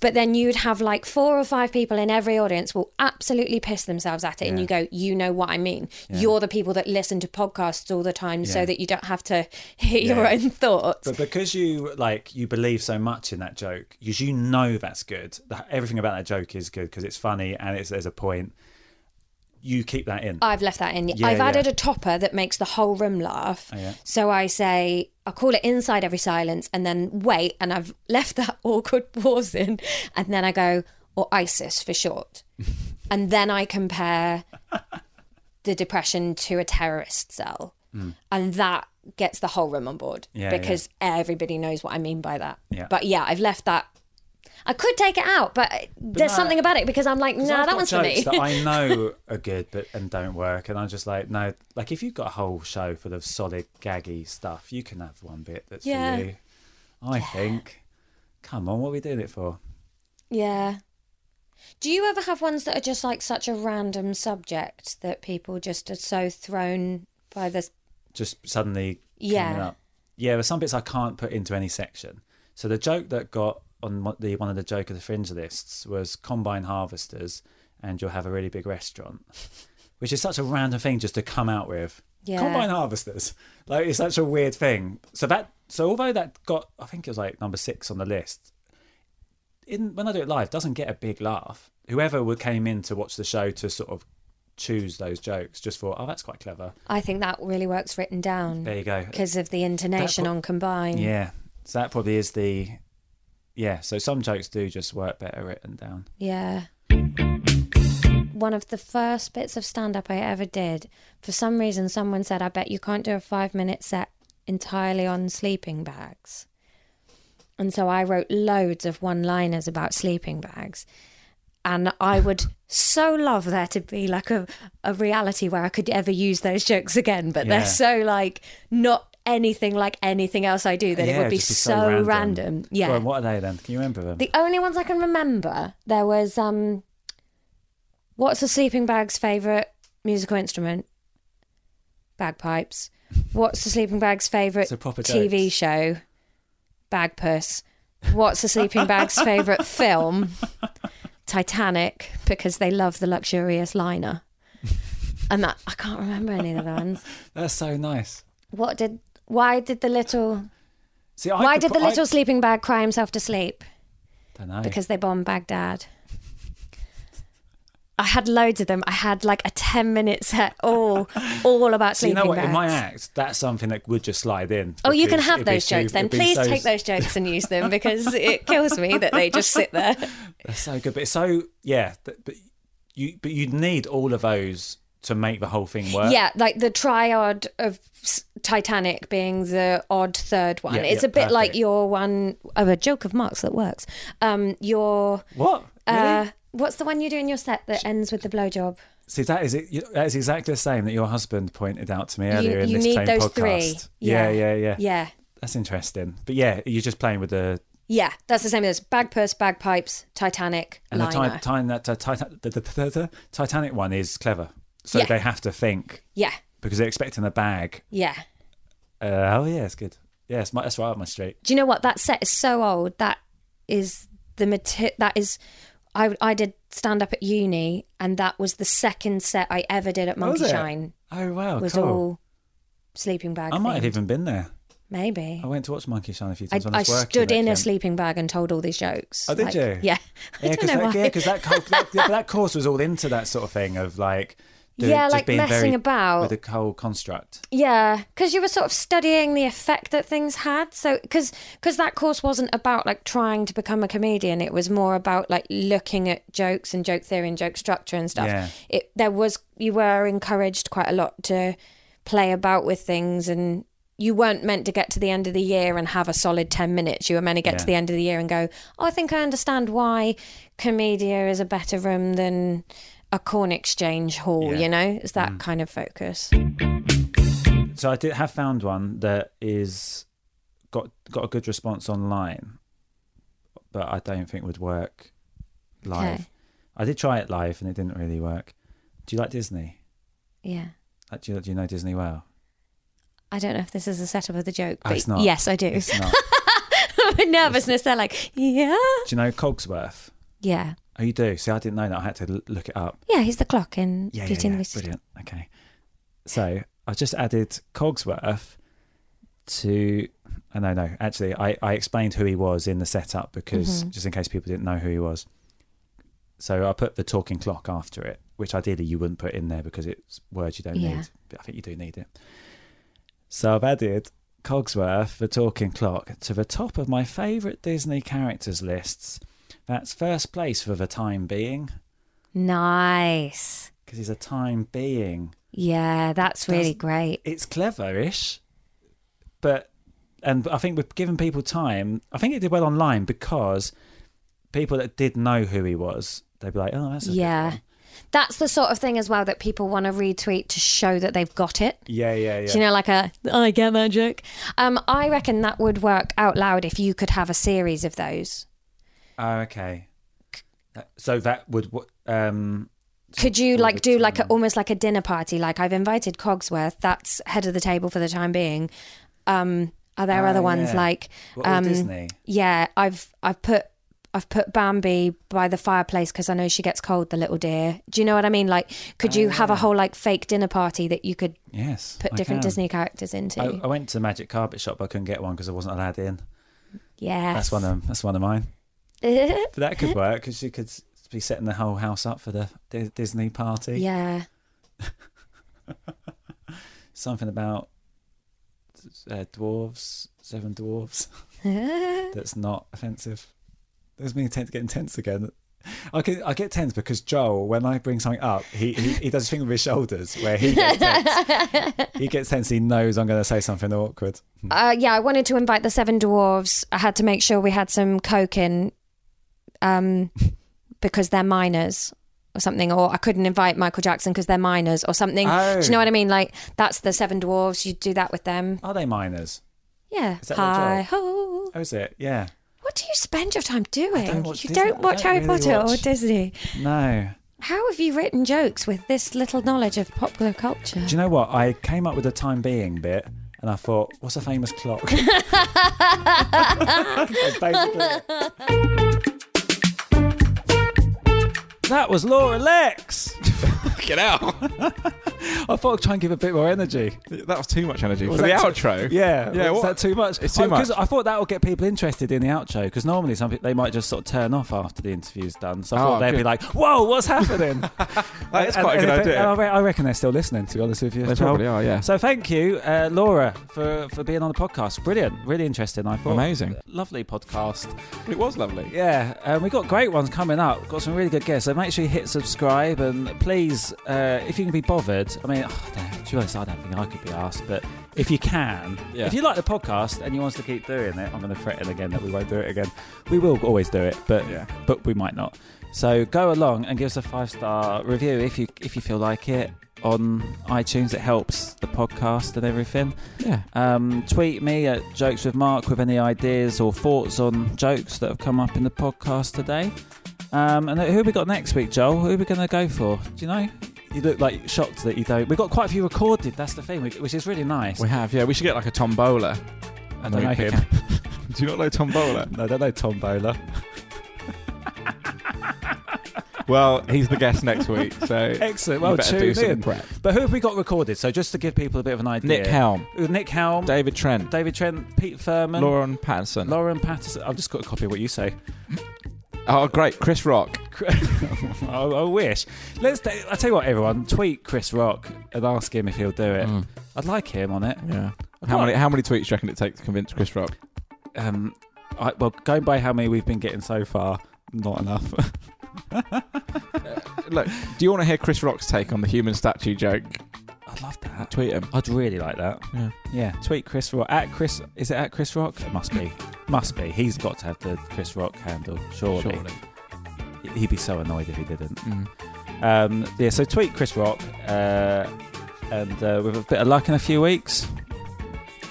Speaker 3: But then you'd have like four or five people in every audience will absolutely piss themselves at it. And you go, you know what I mean. You're the people that listen to podcasts all the time so that you don't have to hear your own thoughts.
Speaker 1: But because you like you believe so much in that joke, because you know that's good. Everything about that joke is good because it's funny and it's there's a point. You keep that in.
Speaker 3: I've left that in.
Speaker 1: Yeah,
Speaker 3: I've added
Speaker 1: yeah.
Speaker 3: a topper that makes the whole room laugh.
Speaker 1: Oh, yeah.
Speaker 3: So I say, I call it inside every silence and then wait, and I've left that awkward pause in, and then I go, or ISIS for short. and then I compare the depression to a terrorist cell. Hmm. And that gets the whole room on board.
Speaker 1: Yeah,
Speaker 3: because everybody knows what I mean by that.
Speaker 1: Yeah.
Speaker 3: But yeah, I've left that. I could take it out, but, there's
Speaker 1: no,
Speaker 3: something about it because I'm like,
Speaker 1: 'Cause
Speaker 3: nah, that one's for me.
Speaker 1: that I know are good but and don't work, and I'm just like, no. Like if you've got a whole show full of solid gaggy stuff, you can have one bit that's
Speaker 3: Yeah.
Speaker 1: for you. I think. Come on, what are we doing it for?
Speaker 3: Yeah. Do you ever have ones that are just like such a random subject that people just are so thrown by this?
Speaker 1: Just suddenly coming
Speaker 3: Yeah.
Speaker 1: up. Yeah, there's some bits I can't put into any section. So the joke that got on the one of the joke of the fringe lists was combine harvesters, and you'll have a really big restaurant, which is such a random thing just to come out with.
Speaker 3: Yeah.
Speaker 1: Combine harvesters, like it's such a weird thing. So that so although that got I think it was like number six on the list. In when I do it live, doesn't get a big laugh. Whoever came in to watch the show to sort of choose those jokes just thought, oh, that's quite clever.
Speaker 3: I think that really works written down
Speaker 1: There you go.
Speaker 3: because of the intonation
Speaker 1: pro-
Speaker 3: on combine.
Speaker 1: Yeah. So that probably is the yeah. So some jokes do just work better written down.
Speaker 3: Yeah. One of the first bits of stand up I ever did, for some reason, someone said, I bet you can't do a five minute set entirely on sleeping bags. And so I wrote loads of one liners about sleeping bags. and I would so love there to be like a, a reality where I could ever use those jokes again, but
Speaker 1: Yeah.
Speaker 3: they're so like not anything like anything else I do that it would be,
Speaker 1: just
Speaker 3: so, random. Yeah.
Speaker 1: Go on, what are they then? Can you remember them?
Speaker 3: The only ones I can remember, there was um, what's a sleeping bag's favourite musical instrument? Bagpipes. What's the sleeping bag's favourite
Speaker 1: So proper
Speaker 3: TV
Speaker 1: jokes.
Speaker 3: show? Bagpuss. What's the sleeping bag's favourite film? Titanic, because they love the luxurious liner. And that I can't remember any of the other ones.
Speaker 1: That's so nice.
Speaker 3: What did? Why did the little?
Speaker 1: See, I
Speaker 3: Why did the
Speaker 1: put- I-
Speaker 3: little sleeping bag cry himself to sleep?
Speaker 1: Don't know.
Speaker 3: because they bombed Baghdad. I had loads of them. I had like a ten minute set all all about sleeping.
Speaker 1: So you know what?
Speaker 3: bags.
Speaker 1: In my act, that's something that would just slide in.
Speaker 3: oh, you can have those jokes then. Please
Speaker 1: so-
Speaker 3: take those jokes and use them because it kills me that they just sit there.
Speaker 1: That's so good, but it's so yeah. But you, but you'd need all of those to make the whole thing work.
Speaker 3: Yeah, like the triad of Titanic being the odd third one.
Speaker 1: Yeah,
Speaker 3: it's
Speaker 1: yeah,
Speaker 3: a bit like your one of a joke of Mark's that works. Um, your
Speaker 1: What? Really?
Speaker 3: uh, what's the one you do in your set that ends with the blowjob?
Speaker 1: See, that is it. That is exactly the same that your husband pointed out to me
Speaker 3: You-
Speaker 1: earlier in
Speaker 3: you
Speaker 1: this
Speaker 3: need
Speaker 1: same
Speaker 3: those
Speaker 1: podcast.
Speaker 3: three.
Speaker 1: Yeah,
Speaker 3: Yeah.
Speaker 1: yeah, yeah,
Speaker 3: Yeah.
Speaker 1: That's interesting. But yeah, you're just playing with the
Speaker 3: Yeah, that's the same as bagpuss, bagpipes, Titanic,
Speaker 1: and the,
Speaker 3: liner.
Speaker 1: ti- time that uh, the, the, the, the Titanic one is clever. So
Speaker 3: Yeah.
Speaker 1: they have to think
Speaker 3: yeah,
Speaker 1: because they're expecting a bag.
Speaker 3: yeah.
Speaker 1: Uh, oh yeah, it's good. Yeah, it's my, that's right up my street.
Speaker 3: Do you know what that set is so old? That is the mati- that is. I I did stand up at uni, and that was the second set I ever did at Monkey? Shine.
Speaker 1: Oh wow,
Speaker 3: was
Speaker 1: cool.
Speaker 3: all sleeping bag.
Speaker 1: I might have even been there.
Speaker 3: maybe.
Speaker 1: I went to watch Monkey Shine a few
Speaker 3: I,
Speaker 1: times when I,
Speaker 3: I
Speaker 1: working.
Speaker 3: stood in a sleeping bag and told all these jokes.
Speaker 1: Oh, did
Speaker 3: Like,
Speaker 1: you?
Speaker 3: Yeah. I
Speaker 1: Yeah, because that, yeah, that, that, that course was all into that sort of thing of like,
Speaker 3: Yeah, like messing about.
Speaker 1: with the whole construct.
Speaker 3: Yeah, because you were sort of studying the effect that things had. So, because because that course wasn't about like trying to become a comedian, it was more about like looking at jokes and joke theory and joke structure and stuff.
Speaker 1: Yeah.
Speaker 3: It there was you were encouraged quite a lot to play about with things, and you weren't meant to get to the end of the year and have a solid ten minutes. You were meant to get to the end of the year and go, oh, I think I understand why Komedia is a better room than a corn exchange hall.
Speaker 1: Yeah.
Speaker 3: You know, it's
Speaker 1: Mm.
Speaker 3: that kind of focus.
Speaker 1: So I did have found one that is got got a good response online, but I don't think would work live.
Speaker 3: Okay.
Speaker 1: I did try it live and it didn't really work. Do you like Disney?
Speaker 3: Yeah.
Speaker 1: Like, do, you, do you know Disney well?
Speaker 3: I don't know if this is a setup of the joke,
Speaker 1: Oh,
Speaker 3: but
Speaker 1: it's not.
Speaker 3: yes, I do.
Speaker 1: It's not.
Speaker 3: My nervousness, they're like, yeah.
Speaker 1: do you know Cogsworth?
Speaker 3: Yeah.
Speaker 1: Oh, you do. See, I didn't know that. I had to l- look it up.
Speaker 3: Yeah, he's the clock in
Speaker 1: Yeah, yeah,
Speaker 3: Beauty and the Beast.
Speaker 1: Brilliant. Okay. So I just added Cogsworth to. Oh, no, no. Actually, I, I explained who he was in the setup because
Speaker 3: Mhm.
Speaker 1: just in case people didn't know who he was. So I put the talking clock after it, which ideally you wouldn't put in there because it's words you don't
Speaker 3: Yeah.
Speaker 1: need. But I think you do need it. So I've added Cogsworth, the talking clock, to the top of my favourite Disney characters lists. That's first place for the time being
Speaker 3: Nice.
Speaker 1: because he's a time being.
Speaker 3: Yeah, that's really great.
Speaker 1: it's cleverish, but and I think we've given people time. I think it did well online because people that did know who he was, they'd be like, "Oh, that's a
Speaker 3: Yeah. That's the sort of thing as well that people want to retweet to show that they've got it.
Speaker 1: yeah, yeah, yeah."
Speaker 3: Do you know, like a I get that joke. Um, I reckon that would work out loud if you could have a series of those.
Speaker 1: Oh, okay. So that would? Um,
Speaker 3: Could you like do like a, almost like a dinner party? Like I've invited Cogsworth, that's head of the table for the time being. Um, are there
Speaker 1: Ah,
Speaker 3: other ones
Speaker 1: yeah.
Speaker 3: like
Speaker 1: What,
Speaker 3: um,
Speaker 1: Disney?
Speaker 3: Yeah, I've I've put I've put Bambi by the fireplace because I know she gets cold, the little dear. Do you know what I mean? Like, could
Speaker 1: Oh,
Speaker 3: you have a whole like fake dinner party that you could
Speaker 1: Yes,
Speaker 3: put
Speaker 1: I
Speaker 3: different
Speaker 1: can.
Speaker 3: Disney characters into?
Speaker 1: I, I went to the Magic Carpet Shop, but I couldn't get one because I wasn't allowed in.
Speaker 3: Yeah,
Speaker 1: That's one of that's one of mine. But that could work because you could be setting the whole house up for the Di- Disney party.
Speaker 3: yeah.
Speaker 1: something about uh, dwarves, seven dwarves. That's not offensive. There's me tense getting tense again. I get I get tense because Joel, when I bring something up, he he, he does a thing with his shoulders where he gets tense. he gets tense. He knows I'm going to say something awkward.
Speaker 3: Uh, yeah, I wanted to invite the seven dwarves. I had to make sure we had some coke in, um, because they're minors or something, or I couldn't invite Michael Jackson because they're minors or something.
Speaker 1: Oh.
Speaker 3: Do you know what I mean? Like that's the Seven Dwarves. You do that with them.
Speaker 1: Are they minors?
Speaker 3: Yeah.
Speaker 1: Is that
Speaker 3: Hi ho.
Speaker 1: Oh, is it? Yeah.
Speaker 3: What do you spend your time doing?
Speaker 1: don't
Speaker 3: you
Speaker 1: Disney.
Speaker 3: don't watch
Speaker 1: don't
Speaker 3: Harry
Speaker 1: really
Speaker 3: Potter or Disney.
Speaker 1: No.
Speaker 3: How have you written jokes with this little knowledge of popular culture?
Speaker 1: Do you know what? I came up with a time being bit and I thought, what's a famous clock? That's basically it. That was Laura Lexx.
Speaker 2: Get out.
Speaker 1: I thought I'd try and give a bit more energy.
Speaker 2: that was too much energy
Speaker 1: Was
Speaker 2: for the
Speaker 1: too-
Speaker 2: outro.
Speaker 1: Yeah,
Speaker 2: Yeah,
Speaker 1: Was
Speaker 2: what-
Speaker 1: that too much?
Speaker 2: It's too
Speaker 1: Oh,
Speaker 2: much.
Speaker 1: I thought that would get people interested in the outro because normally some people they might just sort of turn off after the interview's done. So I thought
Speaker 2: Oh,
Speaker 1: they'd be like, "Whoa, what's happening?"
Speaker 2: That is
Speaker 1: And-
Speaker 2: quite a good
Speaker 1: they-
Speaker 2: idea.
Speaker 1: and I, reckon they're still listening. To be honest with you,
Speaker 2: They probably are, yeah.
Speaker 1: So thank you, uh, Laura, for for being on the podcast. Brilliant, really interesting. I thought
Speaker 2: Amazing.
Speaker 1: lovely podcast.
Speaker 2: It was lovely.
Speaker 1: Yeah, um, we've got great ones coming up. Got some really good guests. So make sure you hit subscribe and please, uh, if you can be bothered. I mean, oh, damn, to be honest, I don't think I could be asked, but if you can,
Speaker 2: Yeah.
Speaker 1: if you like the podcast and you want us to keep doing it, I'm going to threaten again that we won't do it again. We will always do it, but
Speaker 2: Yeah.
Speaker 1: but we might not. So go along and give us a five star review if you if you feel like it on iTunes. It helps the podcast and everything.
Speaker 2: Yeah.
Speaker 1: Um, tweet me at Jokes with Mark with any ideas or thoughts on jokes that have come up in the podcast today. Um, and who have we got next week, Joel? Who are we going to go for? Do you know? You look like shocked that you don't. We've got quite a few recorded. That's the thing, which- is really nice.
Speaker 2: We have, yeah. We should get like a tombola.
Speaker 1: I don't know him.
Speaker 2: Do you not know tombola?
Speaker 1: No, I don't know Tom Bowler.
Speaker 2: well, he's the guest next week, so
Speaker 1: Excellent. Well, tune in.
Speaker 2: prep.
Speaker 1: But who have we got recorded? So just to give people a bit of an idea.
Speaker 2: Nick Helm,
Speaker 1: Nick Helm,
Speaker 2: David Trent,
Speaker 1: David Trent, Pete Firman,
Speaker 2: Lauren Pattison.
Speaker 1: Lauren Pattison. I've just got a copy of what you say.
Speaker 2: oh, great, Chris Rock.
Speaker 1: I, I wish. Let's. I tell you what, everyone, tweet Chris Rock and ask him if he'll do it.
Speaker 2: Mm.
Speaker 1: I'd like him on it.
Speaker 2: Yeah. How many how many tweets do you reckon it takes to convince Chris Rock?
Speaker 1: Um, I, well, going by how many we've been getting so far, not enough.
Speaker 2: Look, do you want to hear Chris Rock's take on the human statue joke?
Speaker 1: I'd love that.
Speaker 2: Tweet him.
Speaker 1: I'd really like that.
Speaker 2: Yeah.
Speaker 1: Yeah, tweet Chris Rock at Chris. Is it at Chris Rock? It must be. Must be. He's got to have the Chris Rock handle. Surely.
Speaker 2: Surely.
Speaker 1: He'd be so annoyed if he didn't.
Speaker 2: Mm.
Speaker 1: Um, yeah. So tweet Chris Rock, uh, and uh, with a bit of luck in a few weeks,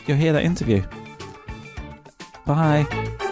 Speaker 1: you'll hear that interview. Bye.